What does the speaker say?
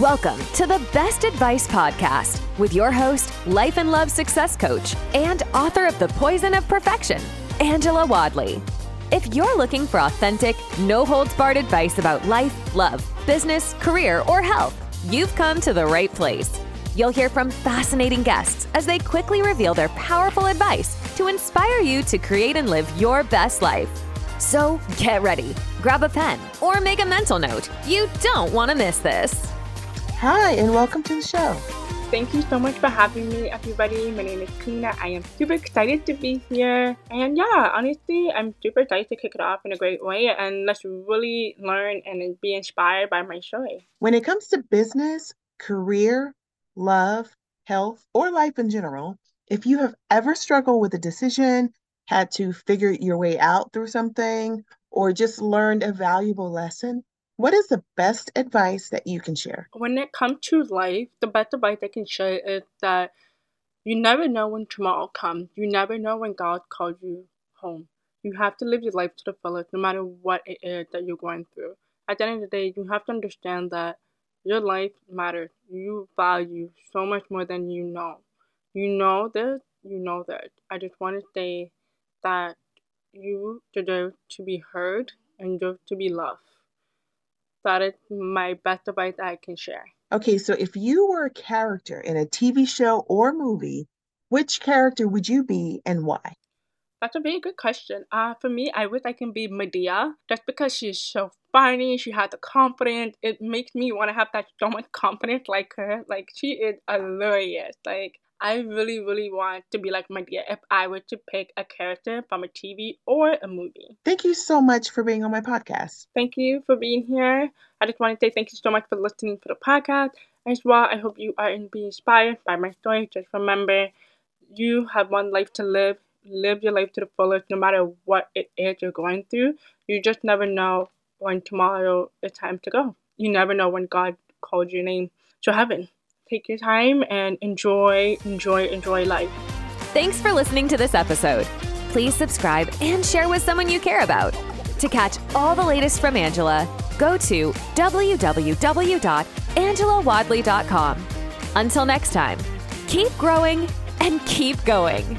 Welcome to the Best Advice Podcast with your host, life and love success coach, and author of The Poison of Perfection, Angela Wadley. If you're looking for authentic, no holds barred advice about life, love, business, career, or health, you've come to the right place. You'll hear from fascinating guests as they quickly reveal their powerful advice to inspire you to create and live your best life. So get ready, grab a pen, or make a mental note. You don't want to miss this. Hi, and welcome to the show. Thank you so much for having me, everybody. My name is Tina. I am super excited to be here. And yeah, honestly, I'm super excited to kick it off in a great way. And let's really learn and be inspired by my show. When it comes to business, career, love, health, or life in general, if you have ever struggled with a decision, had to figure your way out through something, or just learned a valuable lesson, what is the best advice that you can share? When it comes to life, the best advice I can share is that you never know when tomorrow comes. You never know when God calls you home. You have to live your life to the fullest, no matter what it is that you're going through. At the end of the day, you have to understand that your life matters. You value so much more than you know. You know this, you know that. I just want to say that you deserve to be heard and deserve to be loved that is my best advice I can share. Okay, so if you were a character in a TV show or movie, which character would you be and why? That's a very good question. Uh, for me, I wish I can be Madea just because she's so funny. She has the confidence. It makes me want to have that so much confidence like her. Like she is hilarious. Like I really, really want to be like Madea if I were to pick a character from a TV or a movie. Thank you so much for being on my podcast. Thank you for being here. I just want to say thank you so much for listening to the podcast. As well, I hope you are being inspired by my story. Just remember, you have one life to live. Live your life to the fullest, no matter what it is you're going through. You just never know when tomorrow is time to go. You never know when God called your name to heaven take your time and enjoy, enjoy, enjoy life. Thanks for listening to this episode. Please subscribe and share with someone you care about. To catch all the latest from Angela, go to www.angelawadley.com. Until next time, keep growing and keep going.